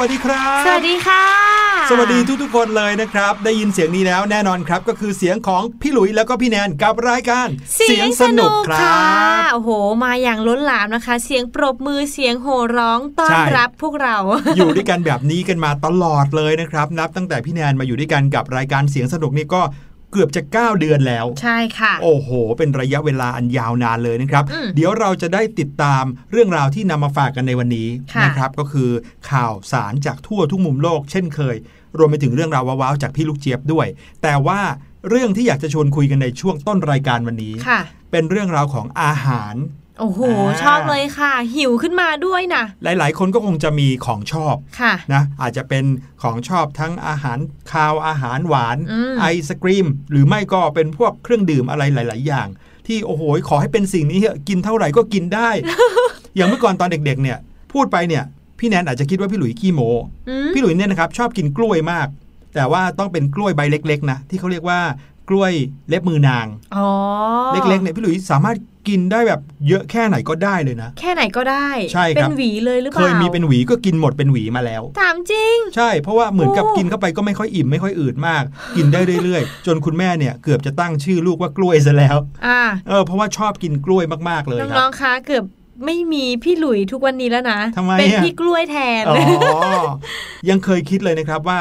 วัสดีครับ สวัสดีค่ะ สวัสดีทุกๆคนเลยนะครับ ได้ยินเสียงนี้แล้วแน่นอนครับ ก็คือเสียงของพี่หลุยแล้วก็พี่แนนกับรายการ เสียงสนุกคค่ะรับโอ้โห มาอย่างล้นหลามนะคะ เสียงปรบมือเสียงโห่ร้องต้อนใช่รับพวกเรา อยู่ด้วยกันแบบนี้กันมาตลอดเลยนะครับ นับตั้งแต่พี่แนนมาอยู่ด้วยกันกับรายการเสียงสนุกนี่ก็ เกือบจะ 9 เดือนแล้ว ใช่ค่ะ โอ้โห เป็นระยะเวลาอันยาวนานเลยนะครับอืมเดี๋ยวเราจะได้ติดตามเรื่องราวที่นำมาฝากกันในวันนี้ค่ะนะครับ ก็คือข่าวสารจากทั่วทุกมุมโลก เช่นเคย รวมไปถึงเรื่องราวว้าวๆจากพี่ลูกเจี๊ยบด้วย แต่ว่าเรื่องที่อยากจะชวนคุยกันในช่วงต้นรายการวันนี้ค่ะเป็นเรื่องราวของอาหาร โอ้โหอ่าชอบเลยค่ะ หิวขึ้นมาด้วยนะ หลาย ๆ คนก็คงจะมีของชอบค่ะนะอาจจะเป็นของชอบทั้งอาหารคาวอาหารหวานอืมไอศกรีม หรือไม่ก็เป็นพวกเครื่องดื่มอะไรหลาย ๆ อย่าง ที่โอ้โห ขอให้เป็นสิ่งนี้เถอะกินเท่าไหร่ก็กินได้ อย่างเมื่อก่อนตอนเด็ก ๆ เนี่ย พูดไปเนี่ย พี่แนนอาจจะคิดว่าพี่หลุยขี้โมอืมพี่หลุยเนี่ยนะครับชอบกินกล้วยมาก แต่ว่าต้องเป็นกล้วยใบเล็ก ๆ นะที่เขาเรียกว่ากล้วยเล็บมือนางอ๋อเล็กๆเนี่ยพี่หลุยสามารถ กินได้แบบเยอะแค่ไหนก็ได้เลยนะ แค่ไหนก็ได้ใช่ครับเป็นหวีเลยหรือเปเคล่ายมีเป็นหวีก็กินหมดเป็นหวีมาแล้วถามจริง ใช่เพราะว่าเหมือนกับโอ้กินเข้าไปก็ไม่ค่อยอิ่มไม่ค่อยอืดมาก กินได้เรื่อยๆ จนคุณแม่เนี่ยเกือบจะตั้งชื่อลูกว่ากล้วยซะแล้วอ่าเออเพราะว่าชอบกินกล้วยมากๆเลยคน้รัอบงๆคะเกือบไม่มีพี่หลุยทุกวันนี้แล้วนะทำไมเป็นอะพี่กล้วยแทนอ๋อยังเคยคิดเลยนะครับว่า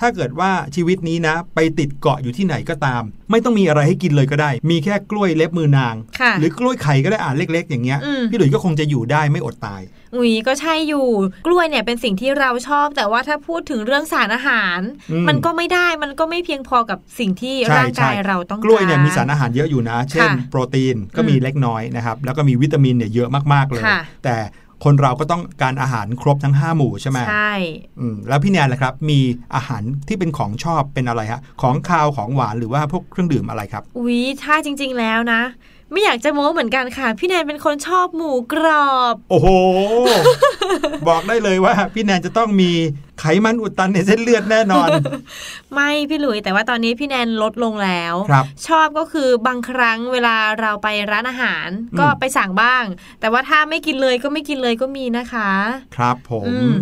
ถ้าเกิดว่าชีวิตนี้นะ ไปติดเกาะอยู่ที่ไหนก็ตาม ไม่ต้องมีอะไรให้กินเลยก็ได้ มีแค่กล้วยเล็บมือนางค่ะหรือกล้วยไข่ก็ได้อ่านเล็ก ๆ อย่างเงี้ยอืมพี่หลุยส์ก็คงจะอยู่ได้ไม่อดตายอุ๋ยก็ใช่อยู่ กล้วยเนี่ยเป็นสิ่งที่เราชอบ แต่ว่าถ้าพูดถึงเรื่องสารอาหารอืมมันก็ไม่ได้มันก็ไม่เพียงพอกับสิ่งที่ใช่ร่างกายใช่เราต้องการกล้วยเนี่ยมีสารอาหารเยอะอยู่นะ เช่นค่ะโปรตีนก็มีอืมเล็กน้อยนะครับแล้วก็มีวิตามินเนี่ยเยอะมากๆเลยค่ะแต่ คนเราก็ต้องการอาหารครบทั้ง 5 หมู่ใช่ไหมใช่อืมแล้วพี่แนนล่ะครับ มีอาหารที่เป็นของชอบเป็นอะไรฮะของคาวของหวานหรือว่าพวกเครื่องดื่มอะไรครับอุ๊ยถ้าจริง ๆ แล้วนะ ไม่อยากจะโม้เหมือนกันค่ะ พี่แนนเป็นคนชอบหมูกรอบ โอ้โห บอกได้เลยว่า พี่แนนจะต้องมีไขมันอุดตันในเส้นเลือดแน่นอน ไม่พี่หลุยแต่ว่าตอนนี้พี่แนนลดลงแล้วครับชอบก็คือบางครั้งเวลาเราไปร้านอาหารอืมก็ไปสั่งบ้าง แต่ว่าถ้าไม่กินเลยก็ไม่กินเลยก็มีนะคะ ครับผมอืม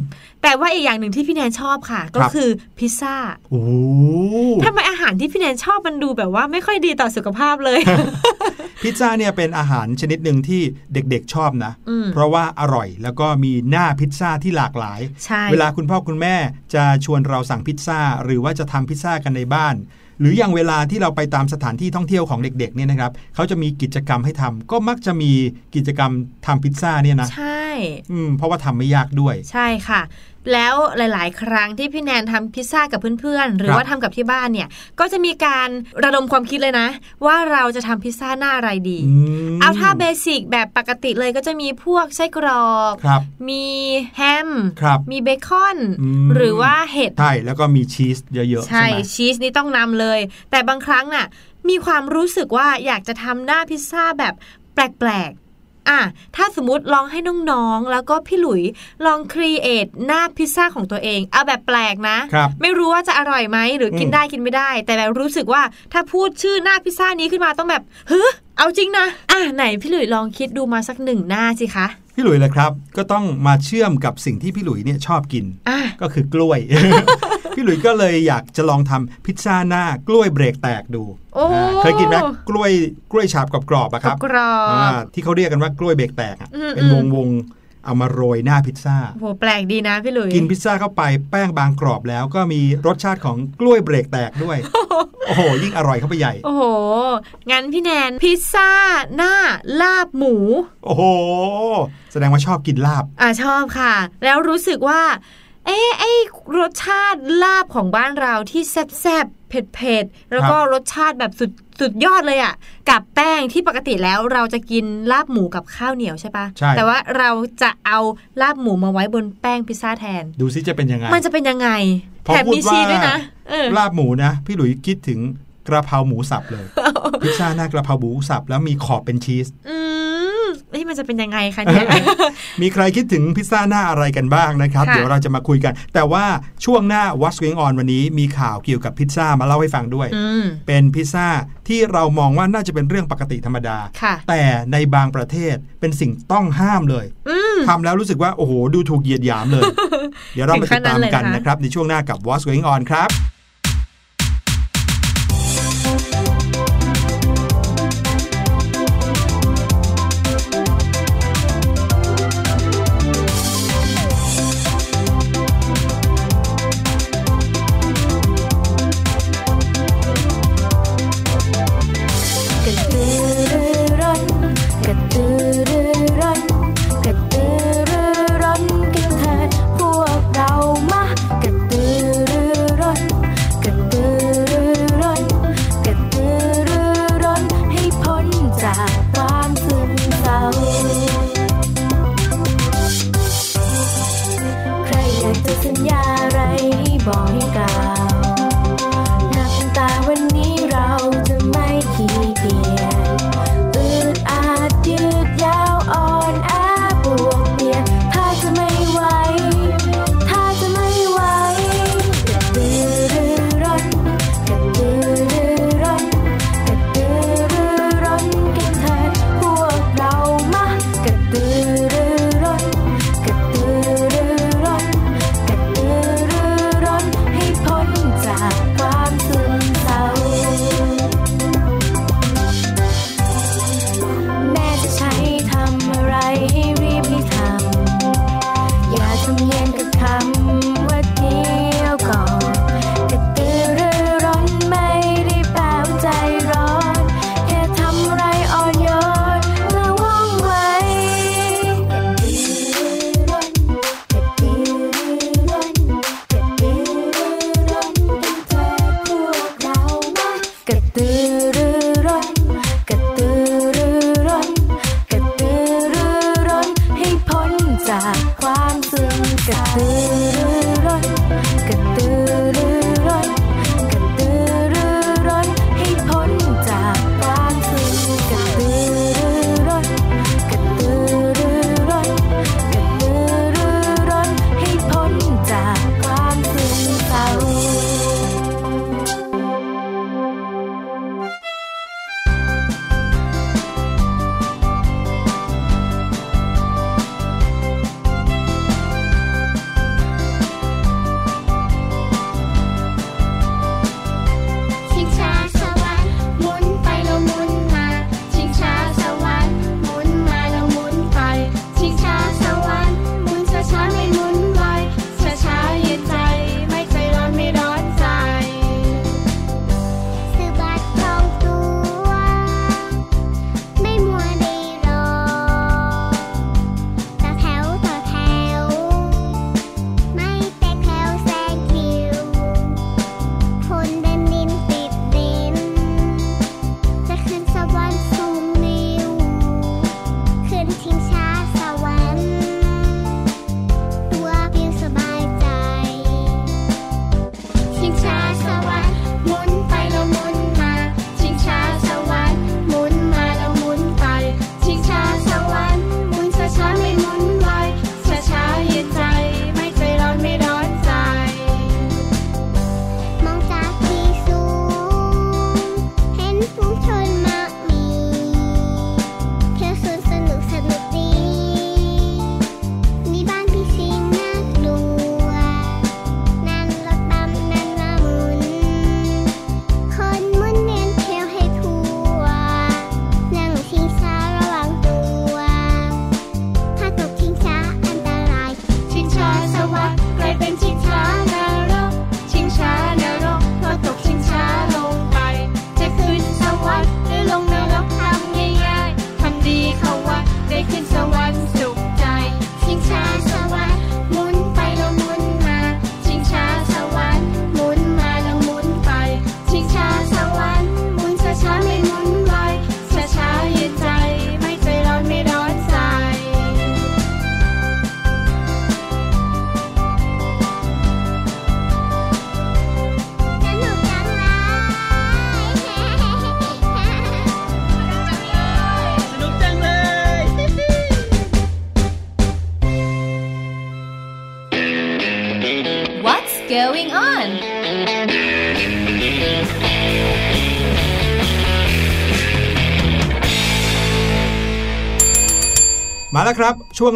แต่ว่าอีกอย่างหนึ่งที่พี่แนนชอบค่ะ ก็ครับคือพิซซ่าโอ้โหทำไมอาหารที่พี่แนนชอบมันดูแบบว่าไม่ค่อยดีต่อสุขภาพเลย พิซซ่าเนี่ยเป็นอาหารชนิดหนึ่งที่เด็กๆชอบนะอืมเพราะว่าอร่อยแล้วก็มีหน้าพิซซ่าที่หลากหลายใช่เวลาคุณพ่อคุณแม่จะชวนเราสั่งพิซซ่า หรือว่าจะทำพิซซ่ากันในบ้าน หรืออย่างเวลาที่เราไปตามสถานที่ท่องเที่ยวของเด็กๆเนี่ยนะครับเขาจะมีกิจกรรมให้ทำก็มักจะมีกิจกรรมทำพิซซ่าเนี่ยนะใช่ อืมเพราะว่าทำไม่ยากด้วย ใช่ค่ะ แล้วหลาย ๆ ครั้งที่พี่แนนทำพิซซ่ากับเพื่อน ๆ หรือครับว่าทำกับที่บ้านเนี่ย ก็จะมีการระดมความคิดเลยนะ ว่าเราจะทำพิซซ่าหน้าอะไรดีอืมเอาถ้าเบสิกแบบปกติเลยก็จะมีพวกไส้กรอกครับมีแฮมครับมีเบคอนอืมหรือว่าเห็ดใช่แล้วก็มีชีสเยอะๆใช่ใช่ไหมชีสนี่ต้องนำเลย แต่บางครั้งน่ะมีความรู้สึกว่าอยากจะทำหน้าพิซซ่าแบบแปลกๆ อะถ้าสมมติลองให้น้องๆ แล้วก็พี่หลุยลองครีเอทหน้าพิซซ่าของตัวเอง เอาแบบแปลกนะครับไม่รู้ว่าจะอร่อยไหมหรือกินอืมได้กินไม่ได้ แต่แบบรู้สึกว่าถ้าพูดชื่อหน้าพิซซ่านี้ขึ้นมาต้องแบบเฮ้ยเอาจริงนะ อะไหนพี่หลุยลองคิดดูมาสักหนึ่งหน้าสิคะ พี่หลุยส์แหละครับ ก็ต้องมาเชื่อมกับสิ่งที่พี่หลุยส์เนี่ยชอบกินอะก็คือกล้วย พี่หลุยส์ก็เลยอยากจะลองทำพิซซ่าหน้ากล้วยเบรกแตกดูโอ้อ่าเคยกินไหมกล้วยกล้วยฉาบกรอบๆอะครับกรอบอ่าที่เขาเรียกกันว่ากล้วยเบรกแตกอะอืมเป็นวงวงๆ เอามาโรยหน้าพิซซ่าโหแปลกดีนะพี่หลุย กินพิซซ่าเข้าไปแป้งบางกรอบแล้วก็มีรสชาติของกล้วยเบรกแตกด้วย โอ้โห ยิ่งอร่อยเข้าไปใหญ่ โอ้โห งั้นพี่แนนพิซซ่าหน้าลาบหมู โอ้โห แสดงว่าชอบกินลาบ อ่าชอบค่ะ แล้วรู้สึกว่า เอ๊ะไอ้รสชาติลาบของบ้านเราที่แซ่บๆ เผ็ดๆ แล้วก็รสชาติแบบสุดสุดยอดเลยอะ่ะ กับแป้งที่ปกติแล้วเราจะกินลาบหมูกับข้าวเหนียวใช่ปะใช่แต่ว่าเราจะเอาลาบหมูมาไว้บนแป้งพิซซ่าแทน ดูซิจะเป็นยังไง มันจะเป็นยังไงพอแถมพูดมีชีสว่าด้วยนะเออลาบหมูนะ พี่หลุยคิดถึงกระเพราหมูสับเลย พิซซ่าหน้ากระเพราหมูสับแล้วมีขอบเป็นชีส เฮ้มันจะเป็นยังไงคะเนี่ยมีใครคิดถึงพิซซ่าหน้าอะไรกันบ้างนะครับ เดี๋ยวเราจะมาคุยกัน แต่ว่าช่วงหน้า What's Going วันนี้มีข่าวเกี่ยวกับพิซซ่ามาเล่าให้ฟังด้วย เป็นพิซซ่าที่เรามองว่าน่าจะเป็นเรื่องปกติธรรมดา แต่ในบางประเทศเป็นสิ่งต้องห้ามเลยทำแล้วรู้สึกว่า โอ้โห ดูถูกเหยียดหยามเลย เดี๋ยวเราไปติดตามกันนะครับ ในช่วงหน้ากับ What's Going ครับ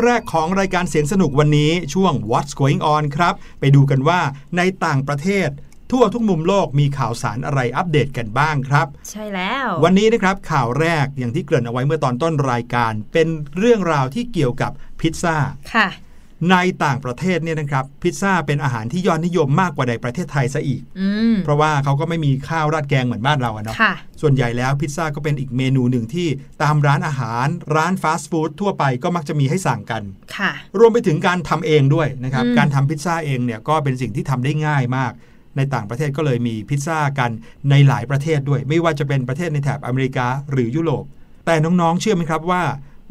แรกของรายการเสียงสนุกวันนี้ช่วง What's Going On ครับ ไปดูกันว่าในต่างประเทศ ทั่วทุกมุมโลกมีข่าวสารอะไรอัปเดตกันบ้างครับ ใช่แล้ว วันนี้นะครับข่าวแรกอย่างที่เกริ่นเอาไว้เมื่อตอนต้นรายการ เป็นเรื่องราวที่เกี่ยวกับพิซซ่าค่ะ ในต่างประเทศเนี่ยนะครับพิซซ่าเป็นอาหารที่ยอดนิยมมากกว่าในประเทศไทยซะอีกอืมเพราะว่าเขาก็ไม่มีข้าวราดแกงเหมือนบ้านเราอะเนาะค่ะส่วนใหญ่แล้วพิซซ่าก็เป็นอีกเมนูหนึ่งที่ตามร้านอาหารร้านฟาสต์ฟู้ดทั่วไปก็มักจะมีให้สั่งกันค่ะรวมไปถึงการทำเองด้วยนะครับอืมการทำพิซซ่าเองเนี่ยก็เป็นสิ่งที่ทำได้ง่ายมาก ในต่างประเทศก็เลยมีพิซซ่ากันในหลายประเทศด้วย ไม่ว่าจะเป็นประเทศในแถบอเมริกาหรือยุโรปแต่น้องๆเชื่อไหมครับว่า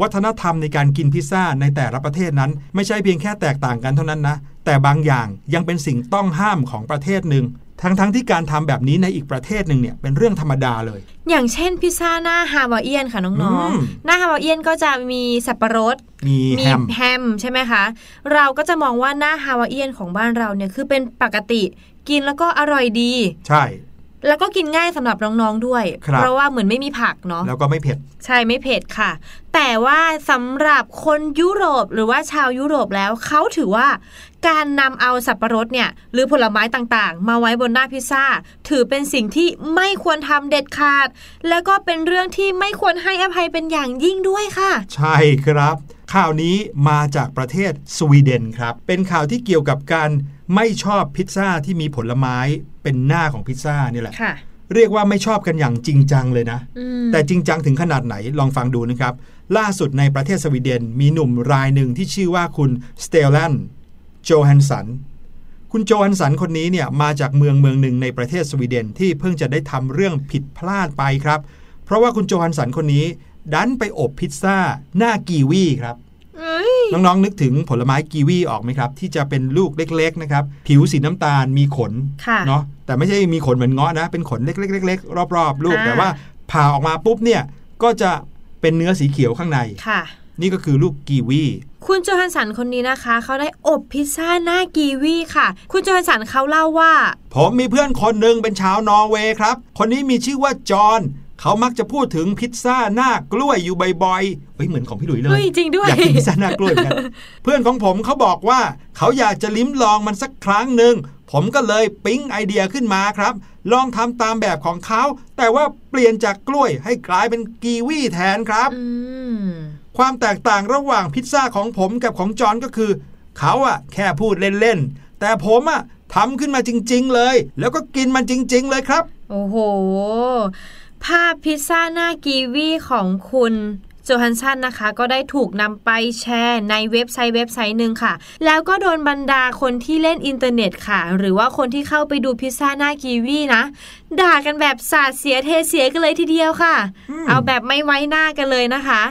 วัฒนธรรมในการกินพิซซ่าในแต่ละประเทศนั้น ไม่ใช่เพียงแค่แตกต่างกันเท่านั้นนะ แต่บางอย่างยังเป็นสิ่งต้องห้ามของประเทศหนึ่งทั้งๆที่การทำแบบนี้ในอีกประเทศหนึ่งเนี่ยเป็นเรื่องธรรมดาเลย อย่างเช่นพิซซ่าหน้าฮาวาเอียนค่ะน้องอืมๆหน้าฮาวาเอียนก็จะมีสับปะรด มีมีแฮมแฮมใช่ไหมคะ เราก็จะมองว่าหน้าฮาวาเอียนของบ้านเราเนี่ยคือเป็นปกติกินแล้วก็อร่อยดี ใช่ แล้วก็กินง่ายสำหรับน้องๆด้วยครับเพราะว่าเหมือนไม่มีผักเนาะแล้วก็ไม่เผ็ด ใช่ไม่เผ็ดค่ะ แต่ว่าสำหรับคนยุโรปหรือว่าชาวยุโรปแล้วเขาถือว่าการนำเอาสับปะรดเนี่ยหรือผลไม้ต่างๆ มาไว้บนหน้าพิซซ่า ถือเป็นสิ่งที่ไม่ควรทำเด็ดขาด แล้วก็เป็นเรื่องที่ไม่ควรให้อภัยเป็นอย่างยิ่งด้วยค่ะ ใช่ครับ ข่าวนี้มาจากประเทศสวีเดนครับ เป็นข่าวที่เกี่ยวกับการ ไม่ชอบพิซซ่าที่มีผลไม้เป็นหน้าของพิซซ่านี่แหละค่ะเรียกว่าไม่ชอบกันอย่างจริงจังเลยนะอืมแต่จริงจังถึงขนาดไหนลองฟังดูนะครับ ล่าสุดในประเทศสวีเดนมีหนุ่มรายหนึ่งที่ชื่อว่าคุณสเตลแลนโจฮันสันคุณโจฮันสันคนนี้เนี่ยมาจากเมืองเมืองหนึ่งในประเทศสวีเดนที่เพิ่งจะได้ทำเรื่องผิดพลาดไปครับ เพราะว่าคุณโจฮันสันคนนี้ ดันไปอบพิซซ่าหน้ากีวีครับเอ้ย น้องๆนึกถึงผลไม้กีวีออกไหมครับ ที่จะเป็นลูกเล็กๆนะครับผิวสีน้ำตาลมีขนค่ะเนาะแต่ไม่ใช่มีขนเหมือนเงาะนะ เป็นขนเล็กๆๆๆรอบๆ ลูกอ่าแต่ว่าผ่าออกมาปุ๊บเนี่ยก็จะเป็นเนื้อสีเขียวข้างในค่ะ นี่ก็คือลูกกีวีคุณโจฮันสันคนนี้นะคะ เขาได้อบพิซซ่าหน้ากีวีค่ะ คุณโจฮันสันเขาเล่าว่า ผมมีเพื่อนคนหนึ่งเป็นชาวนอร์เวย์ครับ คนนี้มีชื่อว่าจอห์น เขามักจะพูดถึงพิซซ่าหน้ากล้วยอยู่บ่อยๆเฮ้ยเหมือนของพี่หลุยเลยเฮ้ยจริงด้วยอยากกินพิซซ่าหน้ากล้วยเหมือนกันเพื่อนของผมเขาบอกว่า เขาอยากจะลิ้มลองมันสักครั้งหนึ่งผมก็เลยปิ๊งไอเดียขึ้นมาครับ ลองทำตามแบบของเขา แต่ว่าเปลี่ยนจากกล้วยให้กลายเป็นกีวีแทนครับอืมความแตกต่างระหว่างพิซซ่าของผมกับของจอห์นก็คือ เขาอะแค่พูดเล่นๆ แต่ผมอะทำขึ้นมาจริง ๆ เลย แล้วก็กินมันจริง ๆ เลยครับ โอ้โห ภาพพิซซ่าหน้ากีวีของคุณ โจฮันสันนะคะ ก็ได้ถูกนำไปแชร์ในเว็บไซต์เว็บไซต์หนึ่งค่ะ แล้วก็โดนบรรดาคนที่เล่นอินเทอร์เน็ตค่ะ หรือว่าคนที่เข้าไปดูพิซซ่าหน้ากีวีนะ ด่ากันแบบสาดเสียเทเสียกันเลยทีเดียวค่ะอืมเอาแบบไม่ไว้หน้ากันเลยนะคะ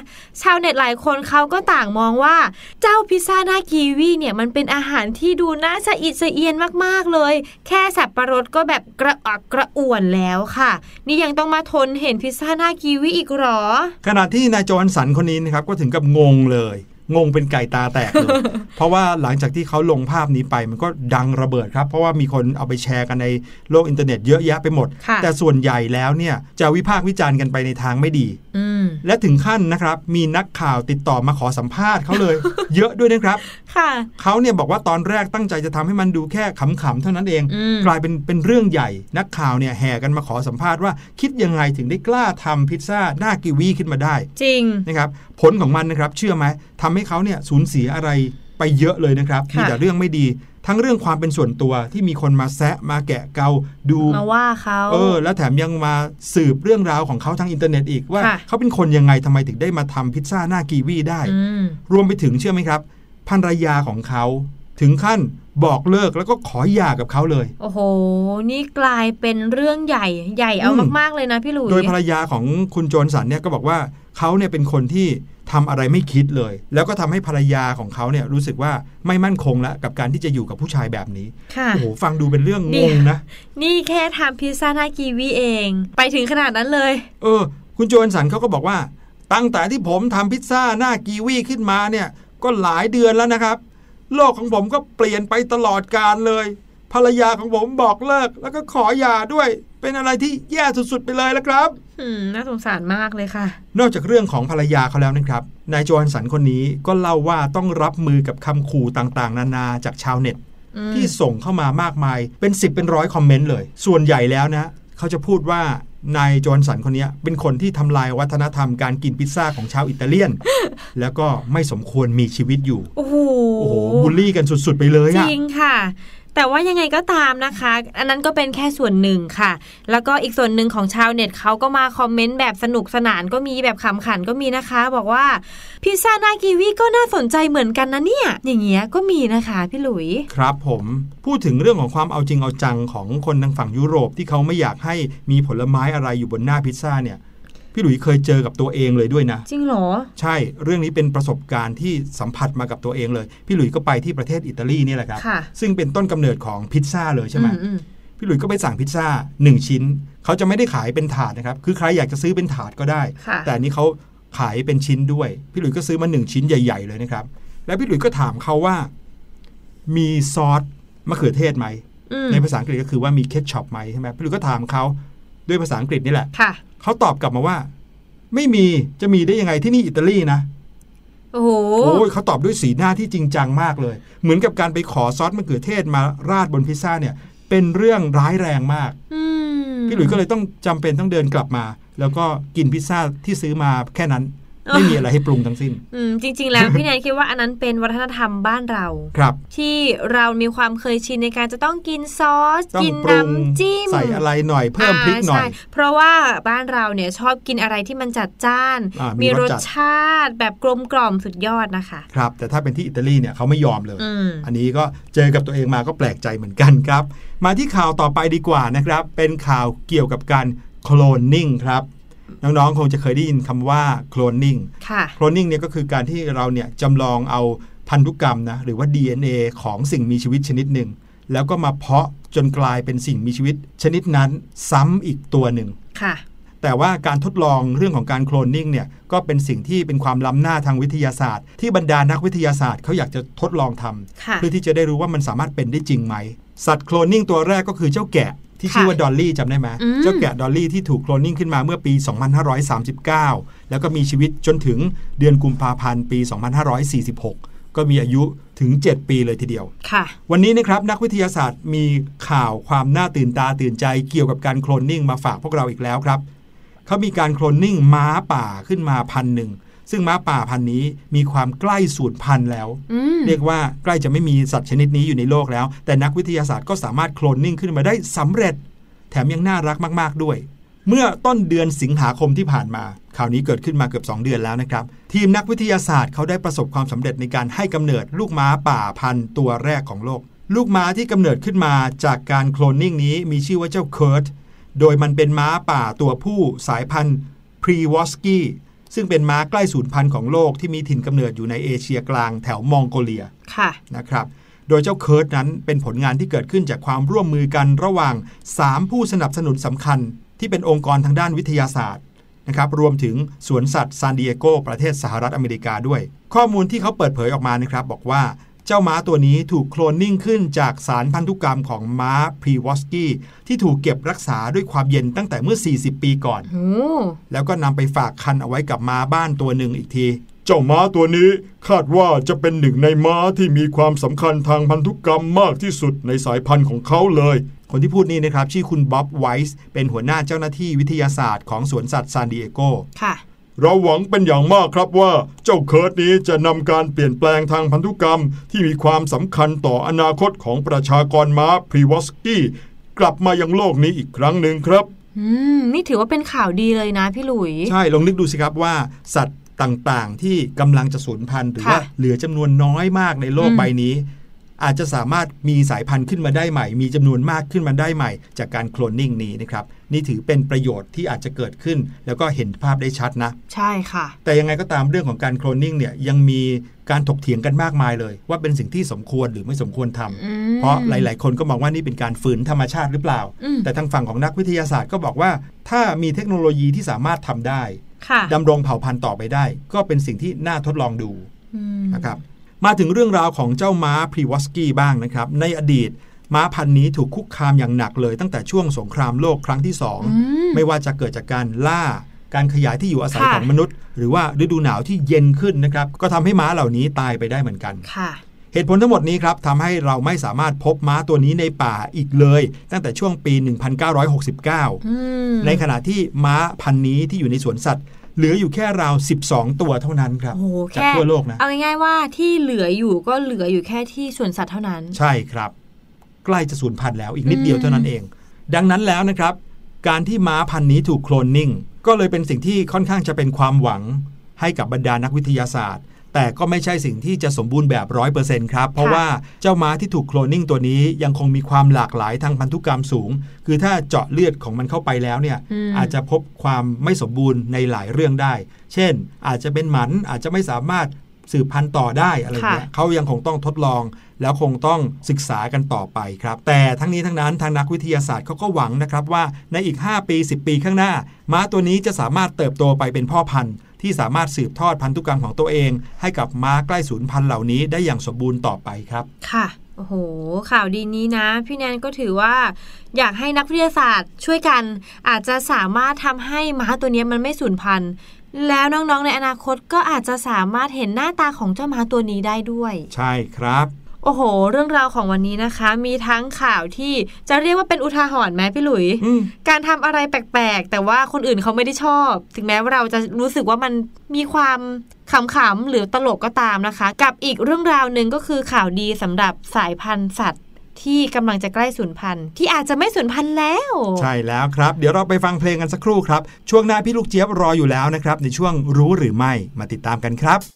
ชาวเน็ตหลายคนเขาก็ต่างมองว่า เจ้าพิซซ่าหน้ากีวีเนี่ยมันเป็นอาหารที่ดูน่าสะอิดสะเอียนมากๆเลย แค่สับประรดก็แบบกระอักกระอ่วนแล้วค่ะ นี่ยังต้องมาทนเห็นพิซซ่าหน้ากีวีอีกเหรอ ขณะที่นายโจอนสันคนนี้นะครับก็ถึงกับงงเลย งงเป็นไก่ตาแตกเลยเพราะว่าหลังจากที่เขาลงภาพนี้ไปมันก็ดังระเบิดครับ เพราะว่ามีคนเอาไปแชร์กันในโลกอินเทอร์เน็ตเยอะแยะไปหมดค่ะแต่ส่วนใหญ่แล้วเนี่ยจะวิพากษ์วิจารณ์กันไปในทางไม่ดีอืมและถึงขั้นนะครับมีนักข่าวติดต่อมาขอสัมภาษณ์เขาเลย เยอะด้วยนะครับค่ะเขาเนี่ยบอกว่าตอนแรกตั้งใจจะทำให้มันดูแค่ขำๆเท่านั้นเองอืมกลายเป็นเป็นเรื่องใหญ่ นักข่าวเนี่ยแห่กันมาขอสัมภาษณ์ว่าคิดยังไงถึงได้กล้าทำพิซซ่าหน้ากีวีขึ้นมาได้ จริงนะครับผลของมันนะครับ เชื่อไหมทำให้เขาเนี่ยสูญเสียอะไรไปเยอะเลยนะครับค่ะมีแต่เรื่องไม่ดี ทั้งเรื่องความเป็นส่วนตัวที่มีคนมาแซะมาแกะเกาดูมาว่าเขาเออ แล้วแถมยังมาสืบเรื่องราวของเขาทางอินเทอร์เน็ตอีกว่าค่ะเขาเป็นคนยังไงทำไมถึงได้มาทำพิซซ่าหน้ากีวีได้อืมรวมไปถึงเชื่อไหมครับภรรยาของเขาถึงขั้นบอกเลิกแล้วก็ขอหย่ากับเขาเลย โอ้โห นี่กลายเป็นเรื่องใหญ่ใหญ่เอาอืมมากๆเลยนะพี่หลุยโดยภรรยาของคุณโจนสันเนี่ยก็บอกว่า เขาเนี่ยเป็นคนที่ทำอะไรไม่คิดเลย แล้วก็ทำให้ภรรยาของเขาเนี่ยรู้สึกว่าไม่มั่นคงแล้วกับการที่จะอยู่กับผู้ชายแบบนี้ค่ะโอ้โหฟังดูเป็นเรื่องเนี่งยงนะ นี่แค่ทำพิซซ่าหน้ากีวีเอง ไปถึงขนาดนั้นเลย เออ คุณโจนสันเขาก็บอกว่า ตั้งแต่ที่ผมทำพิซซ่าหน้ากีวีขึ้นมาเนี่ย ก็หลายเดือนแล้วนะครับ โลกของผมก็เปลี่ยนไปตลอดการเลย ภภรรยาของผมบอกเลิก แล้วก็ขอหย่าด้วย เป็นอะไรที่แย่สุดๆไปเลยละครับอืมน่าสงสารมากเลยค่ะ นอกจากเรื่องของภรรยาเขาแล้วนะครับ นายโจฮันสันคนนี้ก็เล่าว่าต้องรับมือกับคำขู่ต่างๆ นานาจากชาวเน็ตอืมที่ส่งเข้ามามากมายเป็น 10 เป็นร้อยคอมเมนต์เลย ส่วนใหญ่แล้วนะ เขาจะพูดว่านายโจฮันสันคนนี้เป็นคนที่ทำลายวัฒนธรรมการกินพิซซ่าของชาวอิตาเลียน แล้วก็ไม่สมควรมีชีวิตอยู่ โอ้โหโอ้โหบูลลี่กันสุด ๆ ไปเลยจอะริงค่ะ แต่ว่ายังไงก็ตามนะคะ อันนั้นก็เป็นแค่ส่วนหนึ่งค่ะ แล้วก็อีกส่วนหนึ่งของชาวเน็ตเขาก็มาคอมเมนต์แบบสนุกสนานก็มีแบบขำขันก็มีนะคะ บอกว่าพิซซ่าหนากีวีก็น่าสนใจเหมือนกันนะเนี่ย อย่างเงี้ยก็มีนะคะพี่หลุย ครับผมพูดถึงเรื่องของความเอาจริงเอาจังของคนทางฝั่งยุโรปที่เขาไม่อยากให้มีผลไม้อะไรอยู่บนหน้าพิซซ่าเนี่ย พี่หลุยเคยเจอกับตัวเองเลยด้วยนะ จริงเหรอ ใช่เรื่องนี้เป็นประสบการณ์ที่สัมผัสมากับตัวเองเลย พี่หลุยส์ก็ไปที่ประเทศอิตาลีนี่แหละครับค่ะซึ่งเป็นต้นกำเนิดของพิซซ่าเลยใช่ไหมอือืมพี่หลุยส์ก็ไปสั่งพิซซ่าหนึ่งชิ้น เขาจะไม่ได้ขายเป็นถาดนะครับ คือใครอยากจะซื้อเป็นถาดก็ได้ค่ะแต่อันนี้เขาขายเป็นชิ้นด้วย พี่หลุยส์ก็ซื้อมาหนึ่งชิ้นใหญ่ ๆ เลยนะครับ แล้วพี่หลุยส์ก็ถามเขาว่า มีซอสมะเขือเทศไหมอืมในภาษาอังกฤษก็คือว่ามี ketchup ไหมใช่ไหมพี่หลุยส์ก็ถามเขา ด้วยภาษาอังกฤษนี่แหละค่ะเขาตอบกลับมาว่า ไม่มีจะมีได้ยังไงที่นี่อิตาลีนะโอ้โหโอ้ยเขาตอบด้วยสีหน้าที่จริงจังมากเลย เหมือนกับการไปขอซอสมะเขือเทศมาราดบนพิซซ่าเนี่ย เป็นเรื่องร้ายแรงมากอืมพี่หลุยส์ก็เลยต้องจำเป็นต้องเดินกลับมา แล้วก็กินพิซซ่าที่ซื้อมาแค่นั้น ไม่มีอะไรให้ปรุงทั้งสิ้น อืมจริง ๆ แล้วพี่แนนคิดว่าอันนั้นเป็นวัฒนธรรมบ้านเราครับ ที่เรามีความเคยชินในการจะต้องกินซอสต้องกินปรุงน้ำจิ้มใส่อะไรหน่อยเพิ่มพริกหน่อยาใช่เพราะว่าบ้านเราเนี่ยชอบกินอะไรที่มันจัดจ้านอ่ามีมีรรสสจัดชาติแบบกลมกล่อมสุดยอดนะคะ ครับ แต่ถ้าเป็นที่อิตาลีเนี่ยเขาไม่ยอมเลยอืมอันนี้ก็เจอกับตัวเองมาก็แปลกใจเหมือนกันครับ มาที่ข่าวต่อไปดีกว่านะครับ เป็นข่าวเกี่ยวกับการโคลนนิ่งครับ น้องๆ คงจะเคยได้ยินคำว่าโคลนนิ่งค่ะโคลนนิ่งเนี่ยก็คือการที่เราเนี่ยจำลองเอาพันธุกรรมนะหรือว่า DNA ของสิ่งมีชีวิตชนิดหนึ่ง แล้วก็มาเพาะจนกลายเป็นสิ่งมีชีวิตชนิดนั้นซ้ำอีกตัวหนึ่งค่ะแต่ว่าการทดลองเรื่องของการโคลนนิ่งเนี่ยก็เป็นสิ่งที่เป็นความล้ำหน้าทางวิทยาศาสตร์ ที่บรรดานักวิทยาศาสตร์เขาอยากจะทดลองทำค่ะเพื่อที่จะได้รู้ว่ามันสามารถเป็นได้จริงไหม สัตว์โคลนนิ่งตัวแรกก็คือเจ้าแกะ ที่ค่ะชื่อว่าดอลลี่จำได้ไหมอืมเจ้าแกะดอลลี่ที่ถูกโคลนนิ่งขึ้นมาเมื่อปี 2539 แล้วก็มีชีวิตจนถึงเดือนกุมภาพันธ์ปี 2546 ก็มีอายุถึง 7 ปีเลยทีเดียวค่ะวันนี้นะครับนักวิทยาศาสตร์มีข่าวความน่าตื่นตาตื่นใจเกี่ยวกับการโคลนนิ่งมาฝากพวกเราอีกแล้วครับเขามีการโคลนนิ่งม้าป่าขึ้นมาพันหนึ่ง ซึ่งม้าป่าพันธุ์นี้มีความใกล้สูญพันธุ์แล้วอืมเรียกว่าใกล้จะไม่มีสัตว์ชนิดนี้อยู่ในโลกแล้ว แต่นักวิทยาศาสตร์ก็สามารถโคลนนิ่งขึ้นมาได้สำเร็จ แถมยังน่ารักมาก ๆ ด้วย เมื่อต้นเดือนสิงหาคมที่ผ่านมาข่าวนี้เกิดขึ้นมาเกือบ 2 เดือนแล้วนะครับ ทีมนักวิทยาศาสตร์เขาได้ประสบความสำเร็จในการให้กำเนิดลูกม้าป่าพันธุ์ตัวแรกของโลก ลูกม้าที่กำเนิดขึ้นมาจากการโคลนนิ่งนี้มีชื่อว่าเจ้าเคิร์ตโดยมันเป็นม้าป่าตัวผู้สายพันธุ์พรีวอสกี้ ซึ่งเป็นม้าใกล้สูญพันธุ์ของโลกที่มีถิ่นกำเนิดอยู่ในเอเชียกลางแถวมองโกเลียค่ะนะครับโดยเจ้าเคิร์ตนั้นเป็นผลงานที่เกิดขึ้นจากความร่วมมือกันระหว่าง 3 ผู้สนับสนุนสำคัญ ที่เป็นองค์กรทางด้านวิทยาศาสตร์นะครับรวมถึงสวนสัตว์ซานดิเอโกประเทศสหรัฐอเมริกาด้วย ข้อมูลที่เขาเปิดเผยออกมานะครับบอกว่า เจ้าม้าตัวนี้ถูกโคลนนิ่งขึ้นจากสารพันธุกรรมของม้าพรีวอสกี้ที่ถูกเก็บรักษาด้วยความเย็นตั้งแต่เมื่อ 40 ปีก่อนโอ้แล้วก็นำไปฝากคันเอาไว้กับม้าบ้านตัวหนึ่งอีกที เจ้าม้าตัวนี้คาดว่าจะเป็นหนึ่งในม้าที่มีความสำคัญทางพันธุกรรมมากที่สุดในสายพันธุ์ของเขาเลย คนที่พูดนี้นะครับชื่อคุณบ๊อบไวส์เป็นหัวหน้าเจ้าหน้าที่วิทยาศาสตร์ของสวนสัตว์ซานดิเอโกค่ะ เราหวังเป็นอย่างมากครับว่าเจ้าเคิร์ดนี้จะนำการเปลี่ยนแปลงทางพันธุกรรม ที่มีความสำคัญต่ออนาคตของประชากรม้าพรีวอสกี้กลับมายังโลกนี้อีกครั้งหนึ่งครับอืมนี่ถือว่าเป็นข่าวดีเลยนะพี่หลุย ใช่ ลองนึกดูสิครับว่า สัตว์ต่างๆ ที่กำลังจะสูญพันธุ์หรือค่ะว่าเหลือจำนวนน้อยมากในโลกอืมใบนี้ อาจจะสามารถมีสายพันธุ์ขึ้นมาได้ใหม่ มีจำนวนมากขึ้นมาได้ใหม่ จากการโคลนนิ่งนี้นะครับ นี่ถือเป็นประโยชน์ที่อาจจะเกิดขึ้น แล้วก็เห็นภาพได้ชัดนะ ใช่ค่ะ แต่ยังไงก็ตามเรื่องของการโคลนนิ่งเนี่ยยังมีการถกเถียงกันมากมายเลย ว่าเป็นสิ่งที่สมควรหรือไม่สมควรทำอืมเพราะหลาย ๆ คนก็มองว่านี่เป็นการฝืนธรรมชาติหรือเปล่าอืมแต่ทางฝั่งของนักวิทยาศาสตร์ก็บอกว่า ถ้ามีเทคโนโลยีที่สามารถทำได้ค่ะดำรงเผ่าพันธุ์ต่อไปได้ ก็เป็นสิ่งที่น่าทดลองดูอืมนะครับ มาถึงเรื่องราวของเจ้าม้าพรีวอสกี้บ้างนะครับ ในอดีตม้าพันธุ์นี้ถูกคุกคามอย่างหนักเลย ตั้งแต่ช่วงสงครามโลกครั้งที่สองอืมไม่ว่าจะเกิดจากการล่าการขยายที่อยู่อาศัยค่ะของมนุษย์ หรือว่าฤดูหนาวที่เย็นขึ้นนะครับ ก็ทำให้ม้าเหล่านี้ตายไปได้เหมือนกันค่ะเหตุผลทั้งหมดนี้ครับทำให้เราไม่สามารถพบม้าตัวนี้ในป่าอีกเลย ตั้งแต่ช่วงปี 1969อืมในขณะที่ม้าพันธุ์นี้ที่อยู่ในสวนสัตว์ เหลืออยู่แค่ราว 12 ตัวเท่านั้นครับโอ้โหจากแค่ทั่วโลกนะเอาง่ายๆว่าที่เหลืออยู่ก็เหลืออยู่แค่ที่สวนสัตว์เท่านั้น ใช่ครับ ใกล้จะสูญพันธุ์แล้วอีกนิดเดียวเท่านั้นเอง ดังนั้นแล้วนะครับ การที่ม้าพันธุ์นี้ถูกโคลนนิ่ง ก็เลยเป็นสิ่งที่ค่อนข้างจะเป็นความหวังให้กับบรรดานักวิทยาศาสตร์ แต่ก็ไม่ใช่สิ่งที่จะสมบูรณ์แบบร้อยเปอร์เซ็นต์ครับ เพราะว่าเจ้าม้าที่ถูกโคลนนิ่งตัวนี้ยังคงมีความหลากหลายทางพันธุกรรมสูง คือถ้าเจาะเลือดของมันเข้าไปแล้วเนี่ยอืมอาจจะพบความไม่สมบูรณ์ในหลายเรื่องได้ เช่น อาจจะเป็นหมันอาจจะไม่สามารถสืบพันธุ์ต่อได้อะไรเงี้ยค่ะเขายังคงต้องทดลอง แล้วคงต้องศึกษากันต่อไปครับ แต่ทั้งนี้ทั้งนั้นทางนักวิทยาศาสตร์เขาก็หวังนะครับว่าในอีก 5 ปี 10 ปีข้างหน้า ม้าตัวนี้จะสามารถเติบโตไปเป็นพ่อพันธุ์ ที่สามารถสืบทอดพันธุกรรมของตัวเอง ให้กับม้าใกล้สูญพันธุ์เหล่านี้ได้อย่างสมบูรณ์ต่อไปครับค่ะโอ้โห ข่าวดีนี้นะ พี่แนนก็ถือว่า อยากให้นักวิทยาศาสตร์ช่วยกัน อาจจะสามารถทำให้ม้าตัวเนี้ยมันไม่สูญพันธุ์แล้วน้องๆในอนาคตก็อาจจะสามารถเห็นหน้าตาของเจ้าม้าตัวนี้ได้ด้วย ใช่ครับ โอ้โห เรื่องราวของวันนี้นะคะ มีทั้งข่าวที่จะเรียกว่าเป็นอุทาหรณ์ไหมพี่หลุยอืมการทำอะไรแปลกๆ แต่ว่าคนอื่นเขาไม่ได้ชอบ ถึงแม้ว่าเราจะรู้สึกว่ามันมีความขำๆหรือตลกก็ตามนะคะ กับอีกเรื่องราวหนึ่งก็คือข่าวดีสำหรับสายพันธุ์สัตว์ที่กำลังจะใกล้สูญพันธุ์ที่อาจจะไม่สูญพันธุ์แล้ว ใช่แล้วครับ เดี๋ยวเราไปฟังเพลงกันสักครู่ครับ ช่วงหน้าพี่ลูกเจี๊ยบรออยู่แล้วนะครับ ในช่วงรู้หรือไม่มาติดตามกันครับ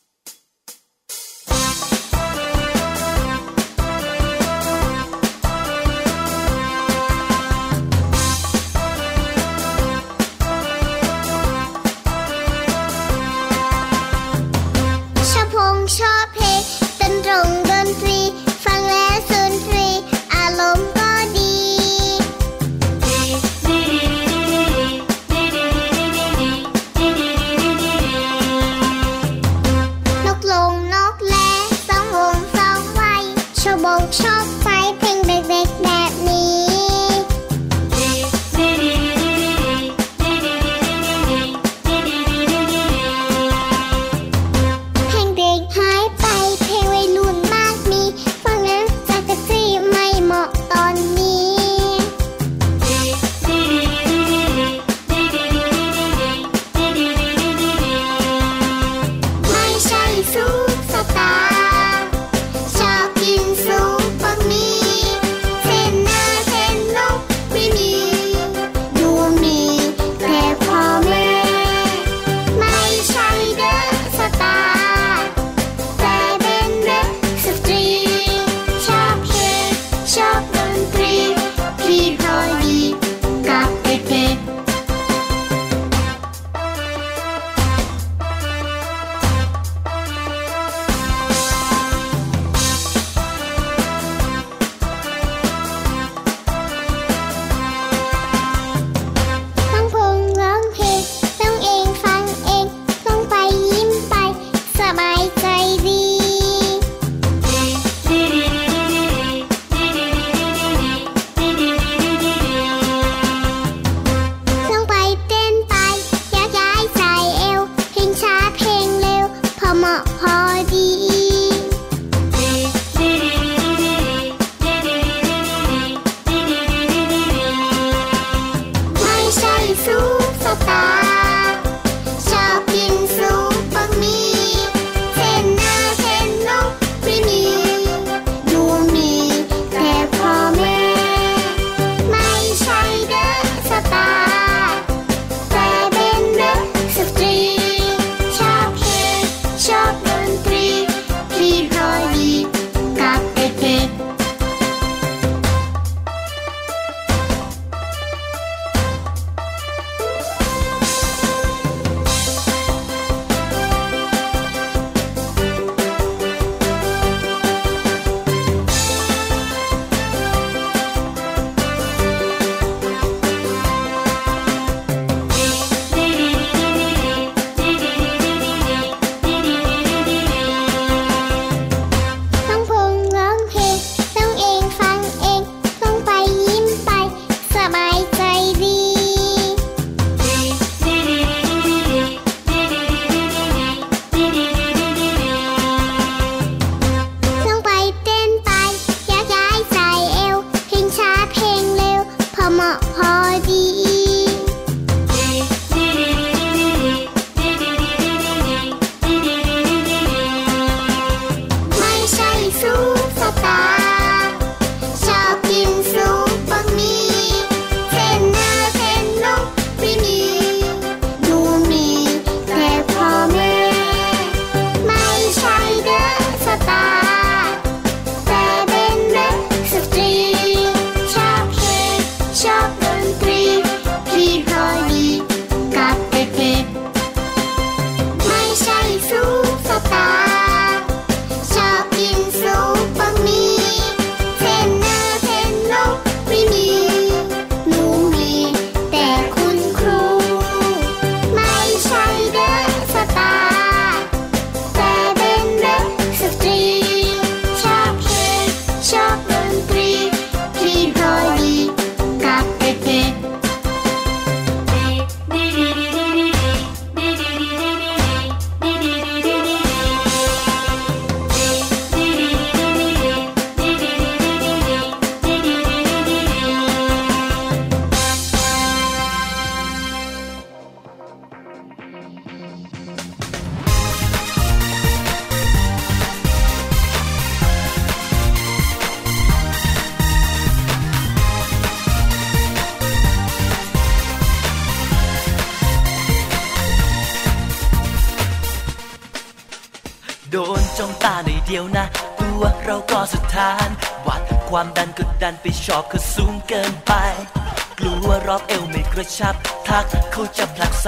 はーい。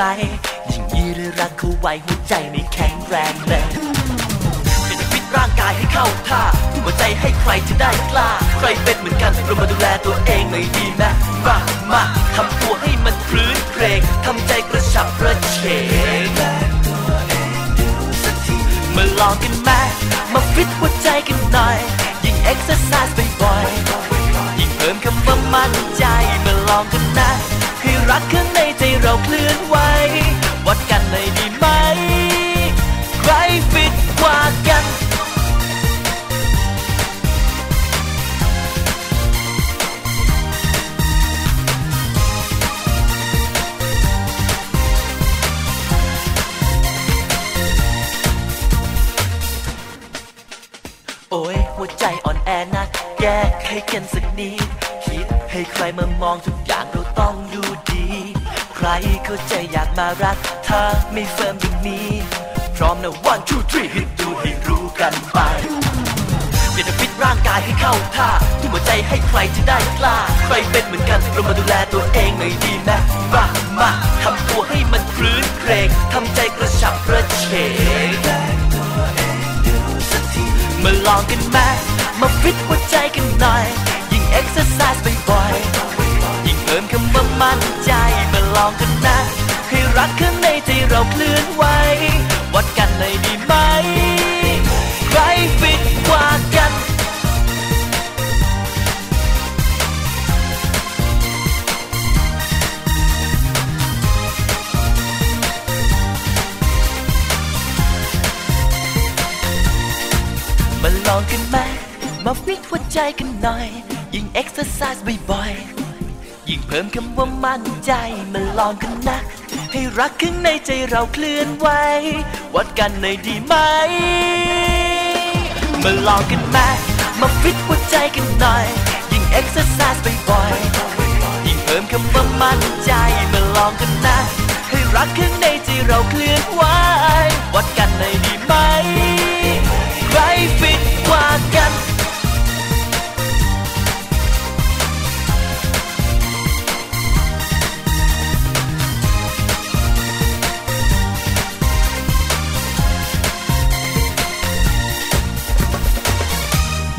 จะผลักไสยิ่งยีเรือรักเขาไว้หัวใจไม่แข็งแรงเลยเป็นฟิตร่างกายให้เข้าท่าหัวใจให้ใครจะได้กล้า ใครเป็นเหมือนกันเรามาดูแลตัวเองหน่อยดีไหมมามาทำตัวให้มันพรื้นเพรงทำใจกระฉับกระเฉงมาลองกันไหมมาฟิตหัวใจกันหน่อย ยิ่งเอ็กซ์ไซส์บ่อยๆยิ่งเพิ่มคำว่ามั่นใจมาลองกันนะให้รักข้น กให้กันสักนิดคิดให้ใครมามองทุกอย่างเราต้องดูดี ใครเข้าใจอยากมารัก ถ้าไม่ firm อย่างนี้ พร้อมนะ one two three ให้ดูให้รู้กันไปเดี๋ยวฟิตร่างกายให้เข้าท่าทุ่มหัวใจให้ใครจะได้กล้า ใครเป็นเหมือนกันเรามาดูแลตัวเองหน่อยดีไหมมามาทำตัวให้มันคลื้นเครงทำใจกระฉับกระเฉงมาลองกันไหม มาฟิตหัวใจกันหน่อย ยิ่ง exercise บ่อยๆยิ่งเพิ่มคำว่ามั่นใจมาลองกันนะให้รักข้างในใจเราเคลื่อนไหววัดกันเลยดีไหม ใครฟิตกว่ากันมาลองกันไหม มาฟิตหัวใจกันหน่อย ยิ่งเอ็กซ์ไซส์บ่อยๆ ยิ่งเพิ่มคำว่ามั่นใจมาลองกันนะ ให้รักข้างในใจเราเคลื่อนไหว วัดกันหน่อยดีไหม มาลองกันไหมมาฟิตหัวใจกันหน่อย ยิ่งเอ็กซ์ไซส์บ่อยๆ ยิ่งเพิ่มคำว่ามั่นใจมาลองกันนะ ให้รักข้างในใจเราเคลื่อนไหว